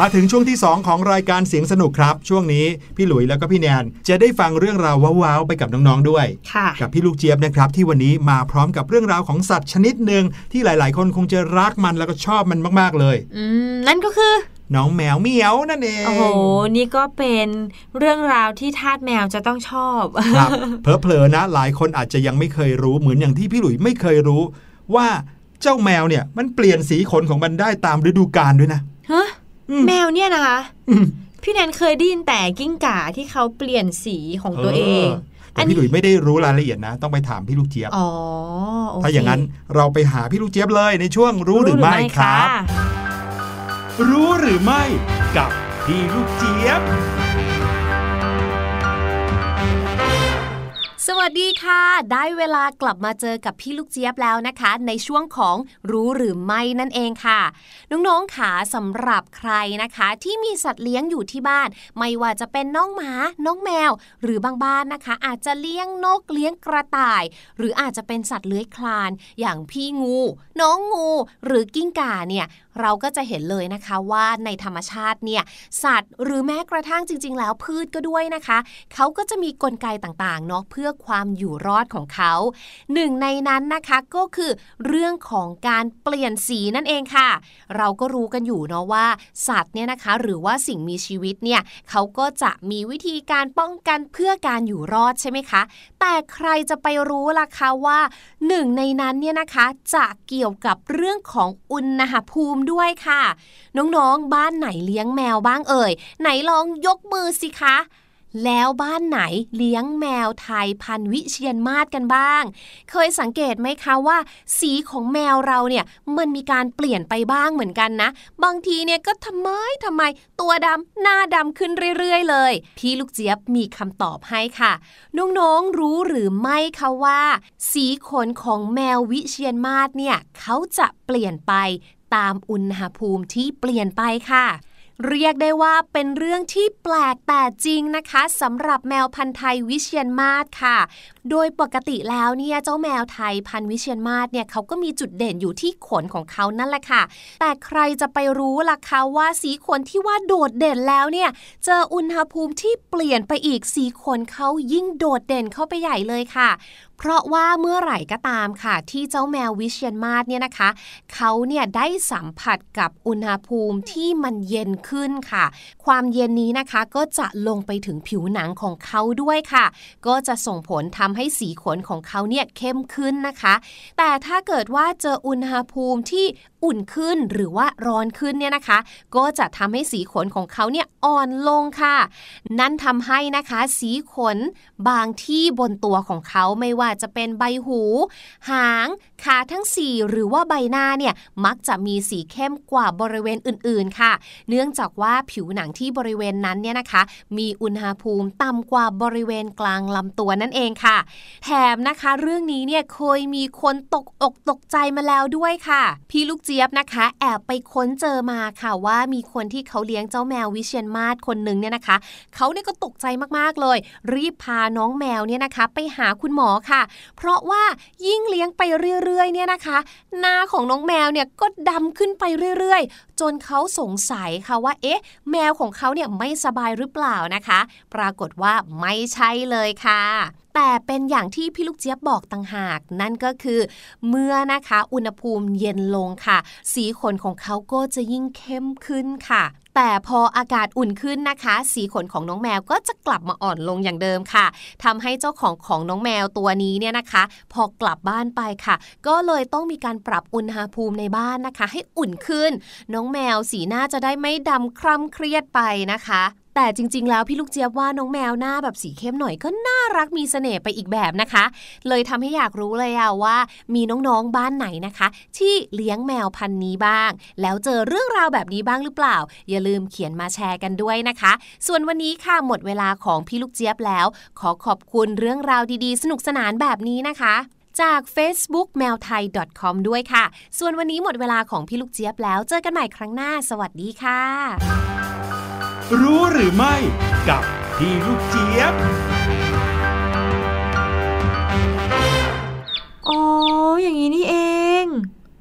มาถึงช่วงที่ 2 ของรายการเสียงสนุกครับ ช่วงนี้พี่หลุยแล้วก็พี่แนนจะได้ฟังเรื่องราวว้าวๆไปกับน้องๆด้วยค่ะกับพี่ลูกเจี๊ยบนะครับที่วันนี้มาพร้อมกับเรื่องราวของสัตว์ชนิดหนึ่งที่หลายๆ คนคงจะรักมันแล้วก็ชอบมันมากๆเลยอืมนั่นก็คือน้องแมวเหมียวนั่นเอง โอ้โห นี่ก็เป็นเรื่องราวที่ทาสแมวจะต้องชอบครับเพลอๆนะ หลายคนอาจจะยังไม่เคยรู้เหมือนอย่างที่พี่หลุยไม่เคยรู้ ว่าเจ้าแมวเนี่ยมันเปลี่ยนสีขนของมันได้ตามฤดูกาลด้วยนะฮะอืม แมวเนี่ยนะคะอืมพี่แนนเคยได้ยินแต่กิ้งก่าที่เขาเปลี่ยนสีของตัวเองแต่พี่หลุยไม่ได้รู้รายละเอียดนะ ต้องไปถามพี่ลูกเจี๊ยบอ๋อโเคถ้าอย่างนั้นเราไปหาพี่ลูกเจี๊ยบเลยในช่วงรู้หรือไม่ครับะรู้หรือไม่กับพี่ลูกเจี๊ยบ สวัสดีค่ะ ได้เวลากลับมาเจอกับพี่ลูกเจี๊ยบแล้วนะคะ ในช่วงของรู้หรือไม่นั่นเองค่ะ น้องๆขาสำหรับใครนะคะ ที่มีสัตว์เลี้ยงอยู่ที่บ้าน ไม่ว่าจะเป็นน้องหมา น้องแมว หรือบางบ้านนะคะ อาจจะเลี้ยงนกเลี้ยงกระต่าย หรืออาจจะเป็นสัตว์เลื้อยคลาน อย่างพี่งู น้องงู หรือกิ้งก่าเนี่ยเราก็จะเห็นเลยนะคะว่าในธรรมชาติเนี่ยสัตว์หรือแม้กระทั่งจริง ๆ แล้วพืชก็ด้วยนะคะเขาก็จะมีกลไกต่างๆเนาะเพื่อความอยู่รอดของเขาหนึ่งในนั้นนะคะก็คือเรื่องของการเปลี่ยนสีนั่นเองค่ะ เราก็รู้กันอยู่เนาะว่า สัตว์เนี่ยนะคะหรือว่าสิ่งมีชีวิตเนี่ยเขาก็จะมีวิธีการป้องกันเพื่อการอยู่รอดใช่ไหมคะ แต่ใครจะไปรู้ล่ะคะว่าหนึ่งในนั้นเนี่ยนะคะจะเกี่ยวกับเรื่องของอุณหภูมิด้วยค่ะ น้องๆ บ้านไหนเลี้ยงแมวบ้างเอ่ย ไหนลองยกมือสิคะ แล้วบ้านไหนเลี้ยงแมวไทยพันวิเชียนมาศกันบ้าง เคยสังเกตไหมคะว่า สีของแมวเราเนี่ยมันมีการเปลี่ยนไปบ้างเหมือนกันนะ บางทีเนี่ยก็ทำไมทำไม ตัวดำหน้าดำขึ้นเรื่อย ๆ เลย พี่ลูกเจี๊ยบมีคำตอบให้ค่ะน้องๆรู้หรือไม่คะว่า สีขนของแมววิเชียนมาศเนี่ยเขาจะเปลี่ยนไป ตามอุณหภูมิที่เปลี่ยนไปค่ะ เรียกได้ว่าเป็นเรื่องที่แปลกแต่จริงนะคะสำหรับแมวพันธุ์ไทยวิเชียนมาศค่ะ โดยปกติแล้วเนี่ยเจ้าแมวไทยพันธุ์วิเชียนมาศเนี่ยเขาก็มีจุดเด่นอยู่ที่ขนของเขานั่นแหละค่ะ แต่ใครจะไปรู้ล่ะคะว่าสีขนที่ว่าโดดเด่นแล้วเนี่ยเจออุณหภูมิที่เปลี่ยนไปอีกสีขนเขายิ่งโดดเด่นเข้าไปใหญ่เลยค่ะ เพราะว่าเมื่อไหร่ก็ตามค่ะ ที่เจ้าแมววิเชียนมาศเนี่ยนะคะ เขาเนี่ยได้สัมผัสกับอุณหภูมิที่มันเย็นขึ้นค่ะ ความเย็นนี้นะคะก็จะลงไปถึงผิวหนังของเขาด้วยค่ะ ก็จะส่งผลทำให้สีขนของเขาเนี่ยเข้มขึ้นนะคะ แต่ถ้าเกิดว่าเจออุณหภูมิที่อุ่นขึ้นหรือว่าร้อนขึ้นเนี่ยนะคะ ก็จะทำให้สีขนของเขาเนี่ยอ่อนลงค่ะ นั่นทำให้นะคะ สีขนบางที่บนตัวของเขาไม่ว่าจะเป็นใบหู หาง ขาทั้งสี่หรือว่าใบหน้าเนี่ยมักจะมีสีเข้มกว่าบริเวณอื่นๆค่ะ เนื่องจากว่าผิวหนังที่บริเวณนั้นเนี่ยนะคะ มีอุณหภูมิต่ำกว่าบริเวณกลางลำตัวนั่นเองค่ะ แถมนะคะเรื่องนี้เนี่ยเคยมีคนตกอกตกใจมาแล้วด้วยค่ะ พี่ลูกเจี๊ยบนะคะ แอบไปค้นเจอมาค่ะว่ามีคนที่เขาเลี้ยงเจ้าแมววิเชียนมาศคนหนึ่งเนี่ยนะคะ เขาเนี่ยก็ตกใจมากๆเลย รีบพาน้องแมวเนี่ยนะคะ ไปหาคุณหมอค่ะเพราะว่ายิ่งเลี้ยงไปเรื่อยๆเนี่ยนะคะหน้าของน้องแมวเนี่ยก็ดำขึ้นไปเรื่อยๆ จนเขาสงสัยค่ะว่า เอ๊ะ แมวของเขาเนี่ยไม่สบายหรือเปล่านะคะ ปรากฏว่าไม่ใช่เลยค่ะ แต่เป็นอย่างที่พี่ลูกเจี๊ยบบอกต่างหาก นั่นก็คือ เมื่อนะคะ อุณหภูมิเย็นลงค่ะ สีขนของเขาก็จะยิ่งเข้มขึ้นค่ะ แต่พออากาศอุ่นขึ้นนะคะ สีขนของน้องแมวก็จะกลับมาอ่อนลงอย่างเดิมค่ะทำให้เจ้าของของน้องแมวตัวนี้เนี่ยนะคะ พอกลับบ้านไปค่ะ ก็เลยต้องมีการปรับอุณหภูมิในบ้านนะคะ ให้อุ่นขึ้น น้องแมวสีหน้าจะได้ไม่ดำคร่ำเครียดไปนะคะ แต่จริง ๆ แล้วพี่ลูกเจี๊ยบว่าน้องแมวหน้าแบบสีเข้มหน่อยก็น่ารักมีเสน่ห์ไปอีกแบบนะคะ เลยทำให้อยากรู้เลยอะว่า มีน้องๆบ้านไหนนะคะ ที่เลี้ยงแมวพันธุ์นี้บ้าง แล้วเจอเรื่องราวแบบนี้บ้างหรือเปล่า อย่าลืมเขียนมาแชร์กันด้วยนะคะ ส่วนวันนี้ค่ะหมดเวลาของพี่ลูกเจี๊ยบแล้ว ขอขอบคุณเรื่องราวดีๆ สนุกสนานแบบนี้นะคะจาก facebook แมวไทย .com ด้วยค่ะ ส่วนวันนี้หมดเวลาของพี่ลูกเจี๊ยบแล้ว เจอกันใหม่ครั้งหน้า สวัสดีค่ะ รู้หรือไม่กับพี่ลูกเจี๊ยบ อ๋อ อย่างนี้นี่เอง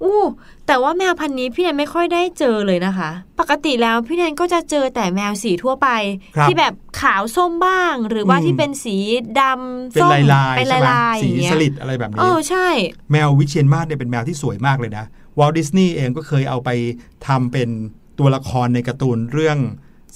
อู้ แต่ว่าแมวพันธุ์นี้พี่แนนไม่ค่อยได้เจอเลยนะคะ ปกติแล้วพี่แนนก็จะเจอแต่แมวสีทั่วไป ครับที่แบบขาวส้มบ้าง หรือว่าอืม ที่เป็นสีดำเป็นส้มลายลายๆเป็นใช่ลายไหมลายๆอสีย่างเงี้สยลิดอะไรแบบเอนี้ อใช่ แมววิเชียนมาศเนี่ยเป็นแมวที่สวยมากเลยนะวอลดิสนีย์เองก็เคยเอาไปทำเป็นตัวละครในการ์ตูนเรื่อง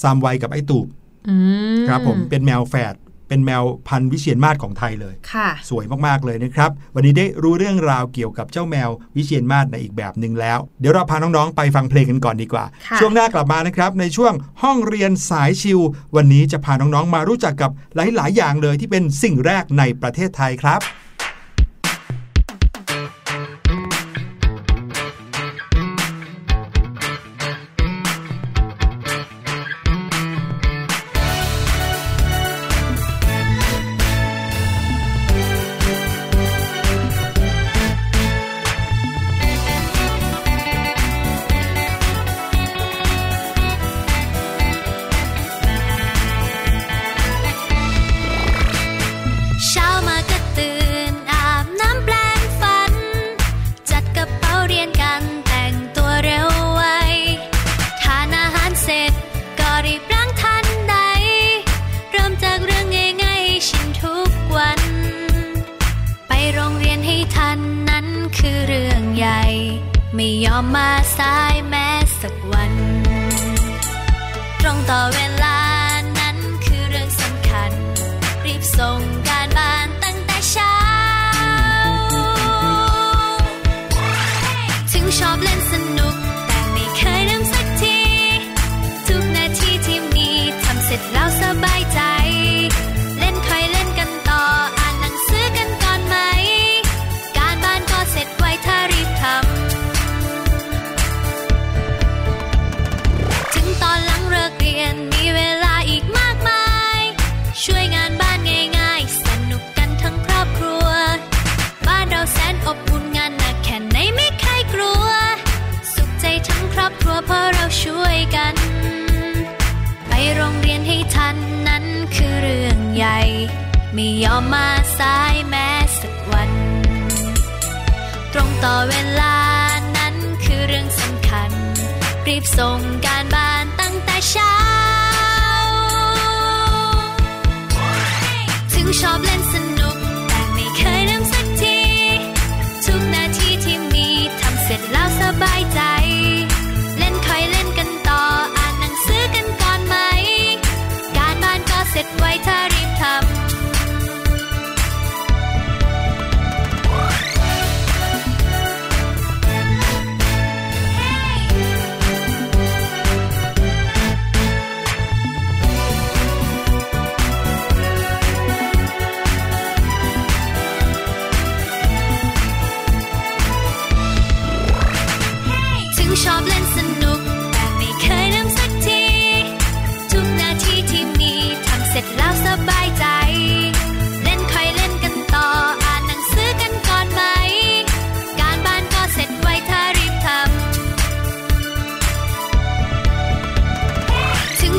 ซามไวกับไอตูบอืมครับผมเป็นแมวแฝดเป็นแมวพันธุ์วิเชียนมาศของไทยเลยค่ะสวยมาก ๆ เลยนะครับ วันนี้ได้รู้เรื่องราวเกี่ยวกับเจ้าแมววิเชียนมาศในอีกแบบหนึ่งแล้ว เดี๋ยวเราพาน้อง ๆ ไปฟังเพลงกันก่อนดีกว่าค่ะช่วงหน้ากลับมานะครับ ในช่วงห้องเรียนสายชิว วันนี้จะพาน้อง ๆ มารู้จักกับหลาย ๆ อย่างเลยที่เป็นสิ่งแรกในประเทศไทยครับ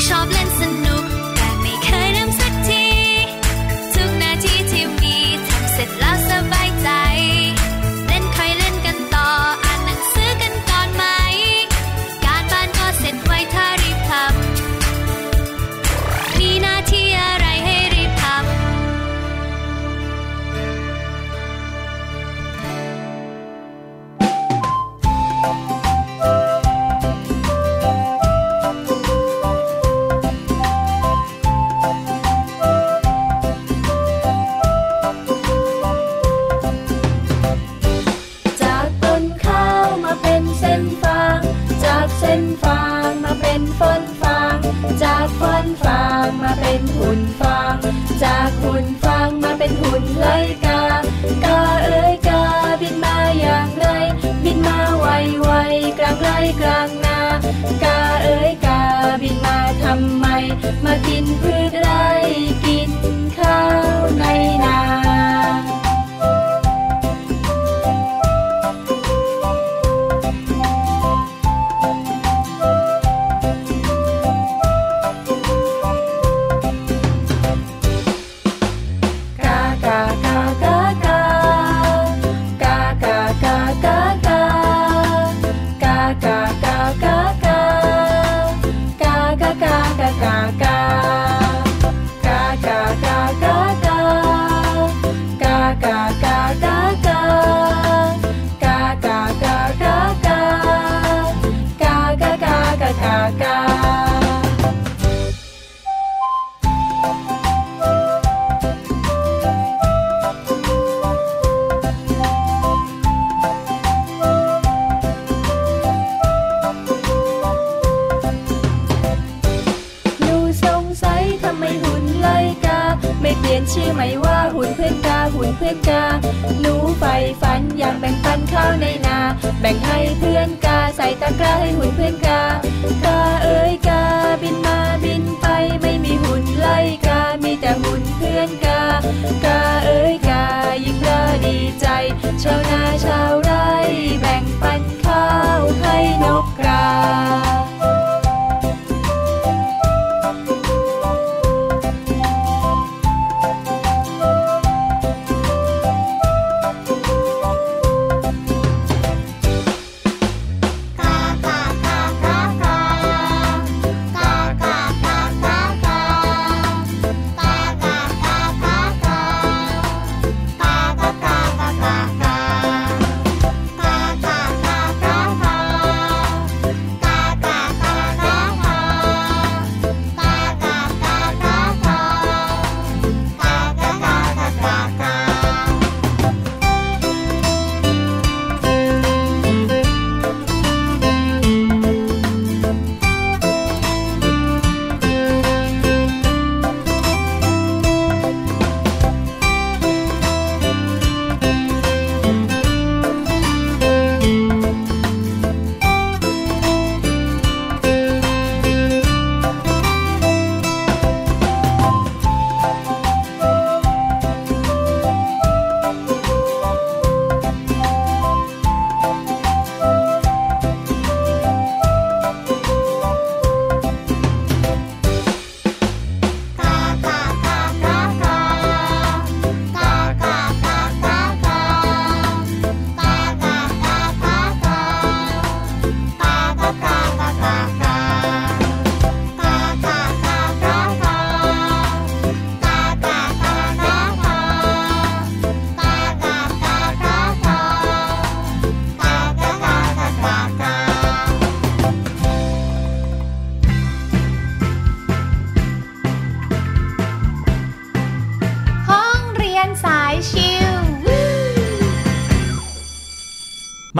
sharp lens and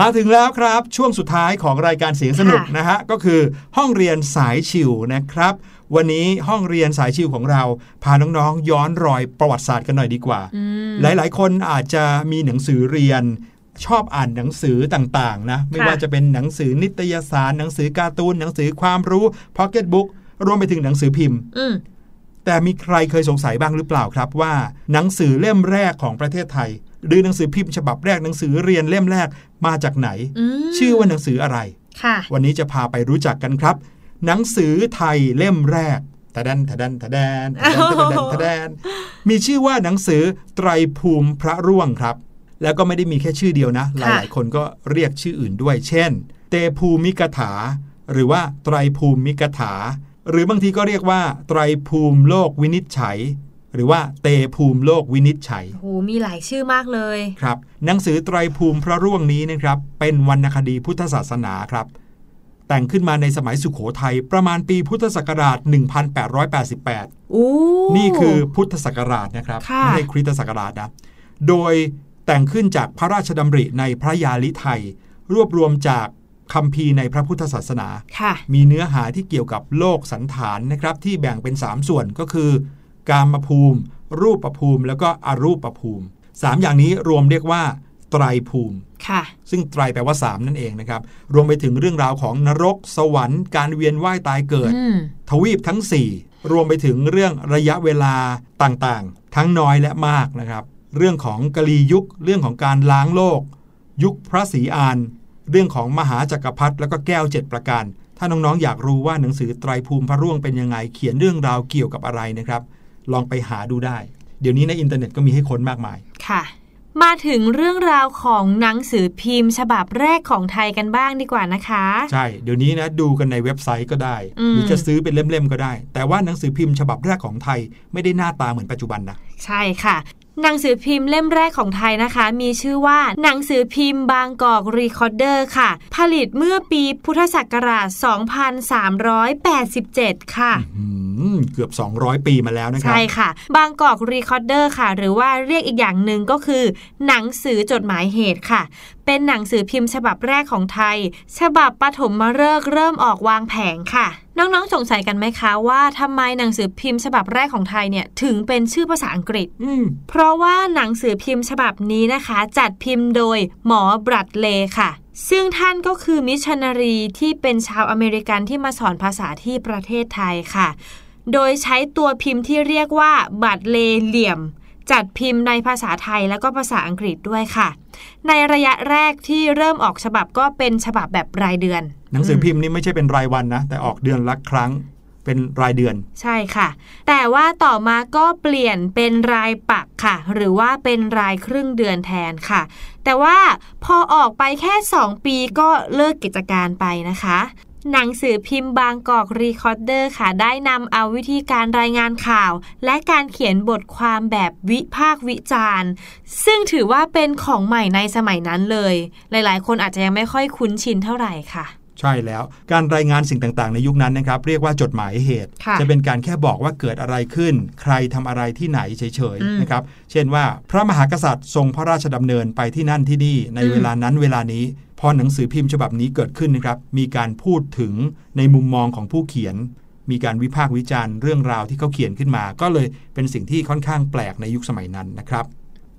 มาถึงแล้วครับ ช่วงสุดท้ายของรายการเสียงสนุกค่ะนะฮะก็คือห้องเรียนสายชิวนะครับ วันนี้ห้องเรียนสายชิวของเรา พาน้องๆย้อนรอยประวัติศาสตร์กันหน่อยดีกว่าอืมหลายๆ คนอาจจะมีหนังสือเรียนชอบอ่านหนังสือต่างๆนะไม่ค่ะว่าจะเป็นหนังสือนิตยสาร หนังสือการ์ตูนหนังสือความรู้พ็อกเก็ตบุ๊กรวมไปถึงหนังสือพิมพ์อืมแต่มีใครเคยสงสัยบ้างหรือเปล่าครับว่า หนังสือเล่มแรกของประเทศไทย หรือหนังสือพิมพ์ฉบับแรกหนังสือเรียนเล่มแรกมาจากไหนอืมชื่อว่าหนังสืออะไรค่ะวันนี้จะพาไปรู้จักกันครับ หนังสือไทยเล่มแรกทะดันทะดันทะแดนทะดันทะดันทะแดนมีชื่อว่าหนังสือไตรภูมิพระร่วงครับ แล้วก็ไม่ได้มีแค่ชื่อเดียวนะหค่ะลาย ๆ คนก็เรียกชื่ออื่นด้วย เช่น เตภูมิกถา หรือว่าไตรภูมิกถา หรือบางทีก็เรียกว่า ไตรภูมิโลกวินิจฉัย หรือว่าเตภูมิโลกวินิจฉัยโหมีหลายชื่อมากเลยครับหนังสือไตรภูมิพระร่วงนี้นะครับ เป็นวรรณคดีพุทธศาสนาครับ แต่งขึ้นมาในสมัยสุขโขทัยประมาณปีพุทธศักราช 1888อู้นี่คือพุทธศักราชนะครับค่ะไม่ใช่คริสตศักราชนะโดยแต่งขึ้นจากพระราชดำริในพระยาลิไทย รวบรวมจากคำพีร์ในพระพุทธศาสนาค่ะมีเนื้อหาที่เกี่ยวกับโลกสันฐานนะครับ ที่แบ่งเป็น 3 ส่วนก็คือ กามภูมิ รูปภูมิ แล้วก็อรูปภูมิ 3 อย่างนี้รวมเรียกว่า ไตรภูมิค่ะ ซึ่งไตรแปลว่า 3 นั่นเองนะครับ รวมไปถึงเรื่องราวของนรก สวรรค์ การเวียนว่ายตายเกิดอืมทวีปทั้ง 4 รวมไปถึงเรื่องระยะเวลาต่างๆ ทั้งน้อยและมากนะครับ เรื่องของกลียุค เรื่องของการล้างโลก ยุคพระศรีอาน เรื่องของมหาจักรพรรดิ แล้วก็แก้ว 7 ประการถ้าน้องๆ อยากรู้ว่าหนังสือไตรภูมิพระร่วงเป็นยังไง เขียนเรื่องราวเกี่ยวกับอะไรนะครับ ลองไปหาดูได้ เดี๋ยวนี้ในอินเทอร์เน็ตก็มีให้ค้นมากมาย ค่ะ มาถึงเรื่องราวของหนังสือพิมพ์ ฉบับแรกของไทยกันบ้างดีกว่านะคะ ใช่ เดี๋ยวนี้นะดูกันในเว็บไซต์ก็ได้อืมหรือจะซื้อเป็นเล่มๆก็ได้ แต่ว่าหนังสือพิมพ์ฉบับแรกของไทยไม่ได้หน้าตาเหมือนปัจจุบันนะ ใช่ค่ะ หนังสือพิมพ์เล่มแรกของไทยนะคะ มีชื่อว่าหนังสือพิมพ์บางกอกรีคอร์เดอร์ค่ะ ผลิตเมื่อปีพุทธศักราช 2387 ค่ะอืมเกือบ 200 ปีมาแล้วนะครับ ใช่ค่ะ บางกอกรีคอร์เดอร์ค่ะ หรือว่าเรียกอีกอย่างหนึ่งก็คือ หนังสือจดหมายเหตุค่ะ เป็นหนังสือพิมพ์ฉบับแรกของไทย ฉบับปฐมฤกษ์เริ่มออกวางแผงค่ะ น้องๆ สงสัยกันไหมคะว่าทำไมหนังสือพิมพ์ฉบับแรกของไทยเนี่ยถึงเป็นชื่อภาษาอังกฤษอืมเพราะว่าหนังสือพิมพ์ฉบับนี้นะคะ จัดพิมพ์โดยหมอบรัดเลย์ค่ะ ซึ่งท่านก็คือมิชชันนารีที่เป็นชาวอเมริกันที่มาสอนภาษาที่ประเทศไทยค่ะ โดยใช้ตัวพิมพ์ที่เรียกว่าบัตรเลเหลี่ยม จัดพิมพ์ในภาษาไทยแล้วก็ภาษาอังกฤษด้วยค่ะ ในระยะแรกที่เริ่มออกฉบับก็เป็นฉบับแบบรายเดือน หนังสือพิมพ์นี่ไม่ใช่เป็นรายวันนะ แต่ออกเดือนละครั้งเป็นรายเดือน ใช่ค่ะ แต่ว่าต่อมาก็เปลี่ยนเป็นรายปักค่ะ หรือว่าเป็นรายครึ่งเดือนแทนค่ะ แต่ว่าพอออกไปแค่ 2 ปีก็เลิกกิจการไปนะคะ หนังสือพิมพ์บางกอกรีคอร์เดอร์ค่ะ ได้นำเอาวิธีการรายงานข่าว และการเขียนบทความแบบวิพากษ์วิจารณ์ ซึ่งถือว่าเป็นของใหม่ในสมัยนั้นเลย หลายๆ คนอาจจะยังไม่ค่อยคุ้นชินเท่าไหร่ค่ะใช่แล้วการรายงานสิ่งต่างๆ ในยุคนั้นนะครับ เรียกว่าจดหมายเหตุค่ะจะเป็นการแค่บอกว่าเกิดอะไรขึ้น ใครทำอะไรที่ไหนเฉยอืมๆนะครับ เช่นว่าพระมหากษัตริย์ทรงพระราชดำเนินไปที่นั่นที่นี่ในอืมเวลานั้นเวลานี้พ อหนังสือพิมพ์ฉบับนี้เกิดขึ้นนะครับมีการพูดถึงในมุมมองของผู้เขียน มีการวิพากษ์วิจารณ์เรื่องราวที่เขาเขียนขึ้นมา ก็เลยเป็นสิ่งที่ค่อนข้างแปลกในยุคสมัยนั้นนะครับ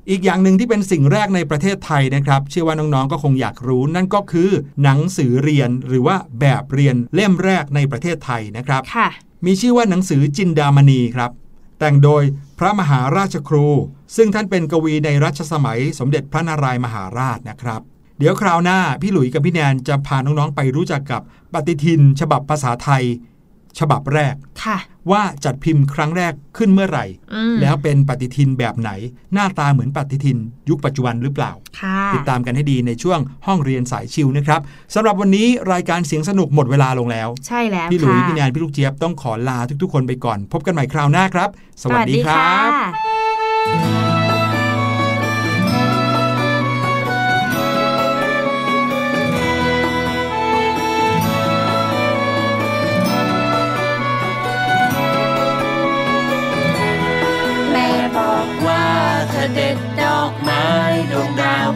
อีกอย่างหนึ่งที่เป็นสิ่งแรกในประเทศไทยนะครับ เชื่อว่าน้องๆก็คงอยากรู้นั่นก็คือหนังสือเรียนหรือว่าแบบเรียนเล่มแรกในประเทศไทยนะครับค่ะมีชื่อว่าหนังสือจินดามณีครับ แต่งโดยพระมหาราชครู ซึ่งท่านเป็นกวีในรัชสมัยสมเด็จพระนารายณ์มหาราชนะครับ เดี๋ยวคราวหน้าพี่หลุยส์กับพี่แนนจะพาน้องๆไปรู้จักกับปฏิทิน ฉบับภาษาไทย ฉบับแรกค่ะว่าจัดพิมพ์ครั้งแรกขึ้นเมื่อไหร่อืมแล้วเป็นปฏิทินแบบไหน หน้าตาเหมือนปฏิทิน ยุคปัจจุบันหรือเปล่าค่ะติดตามกันให้ดีในช่วงห้องเรียนสายชิวนะครับสำหรับวันนี้รายการเสียงสนุกหมดเวลาลงแล้ว ใช่แล้วพี่หลุยค่ะพี่แนนพี่ลูกเจี๊ยบต้องขอลาทุกๆคนไปก่อน พบกันใหม่คราวหน้าครับ สวัสดีครับ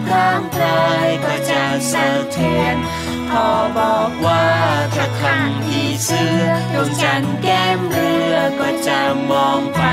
ข้างกายพก็จ่าเสะเทียนพอบอกว่าถ้าครั้งที่เสือดวงจันทร์แก้มเรือก็จะมองไป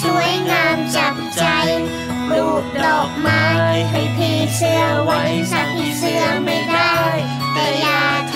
สวยงามจับใจปลูกดอกไม้ให้พี่เสื้อไว้สักพี่เสื้อไม่ได้ แต่อย่าท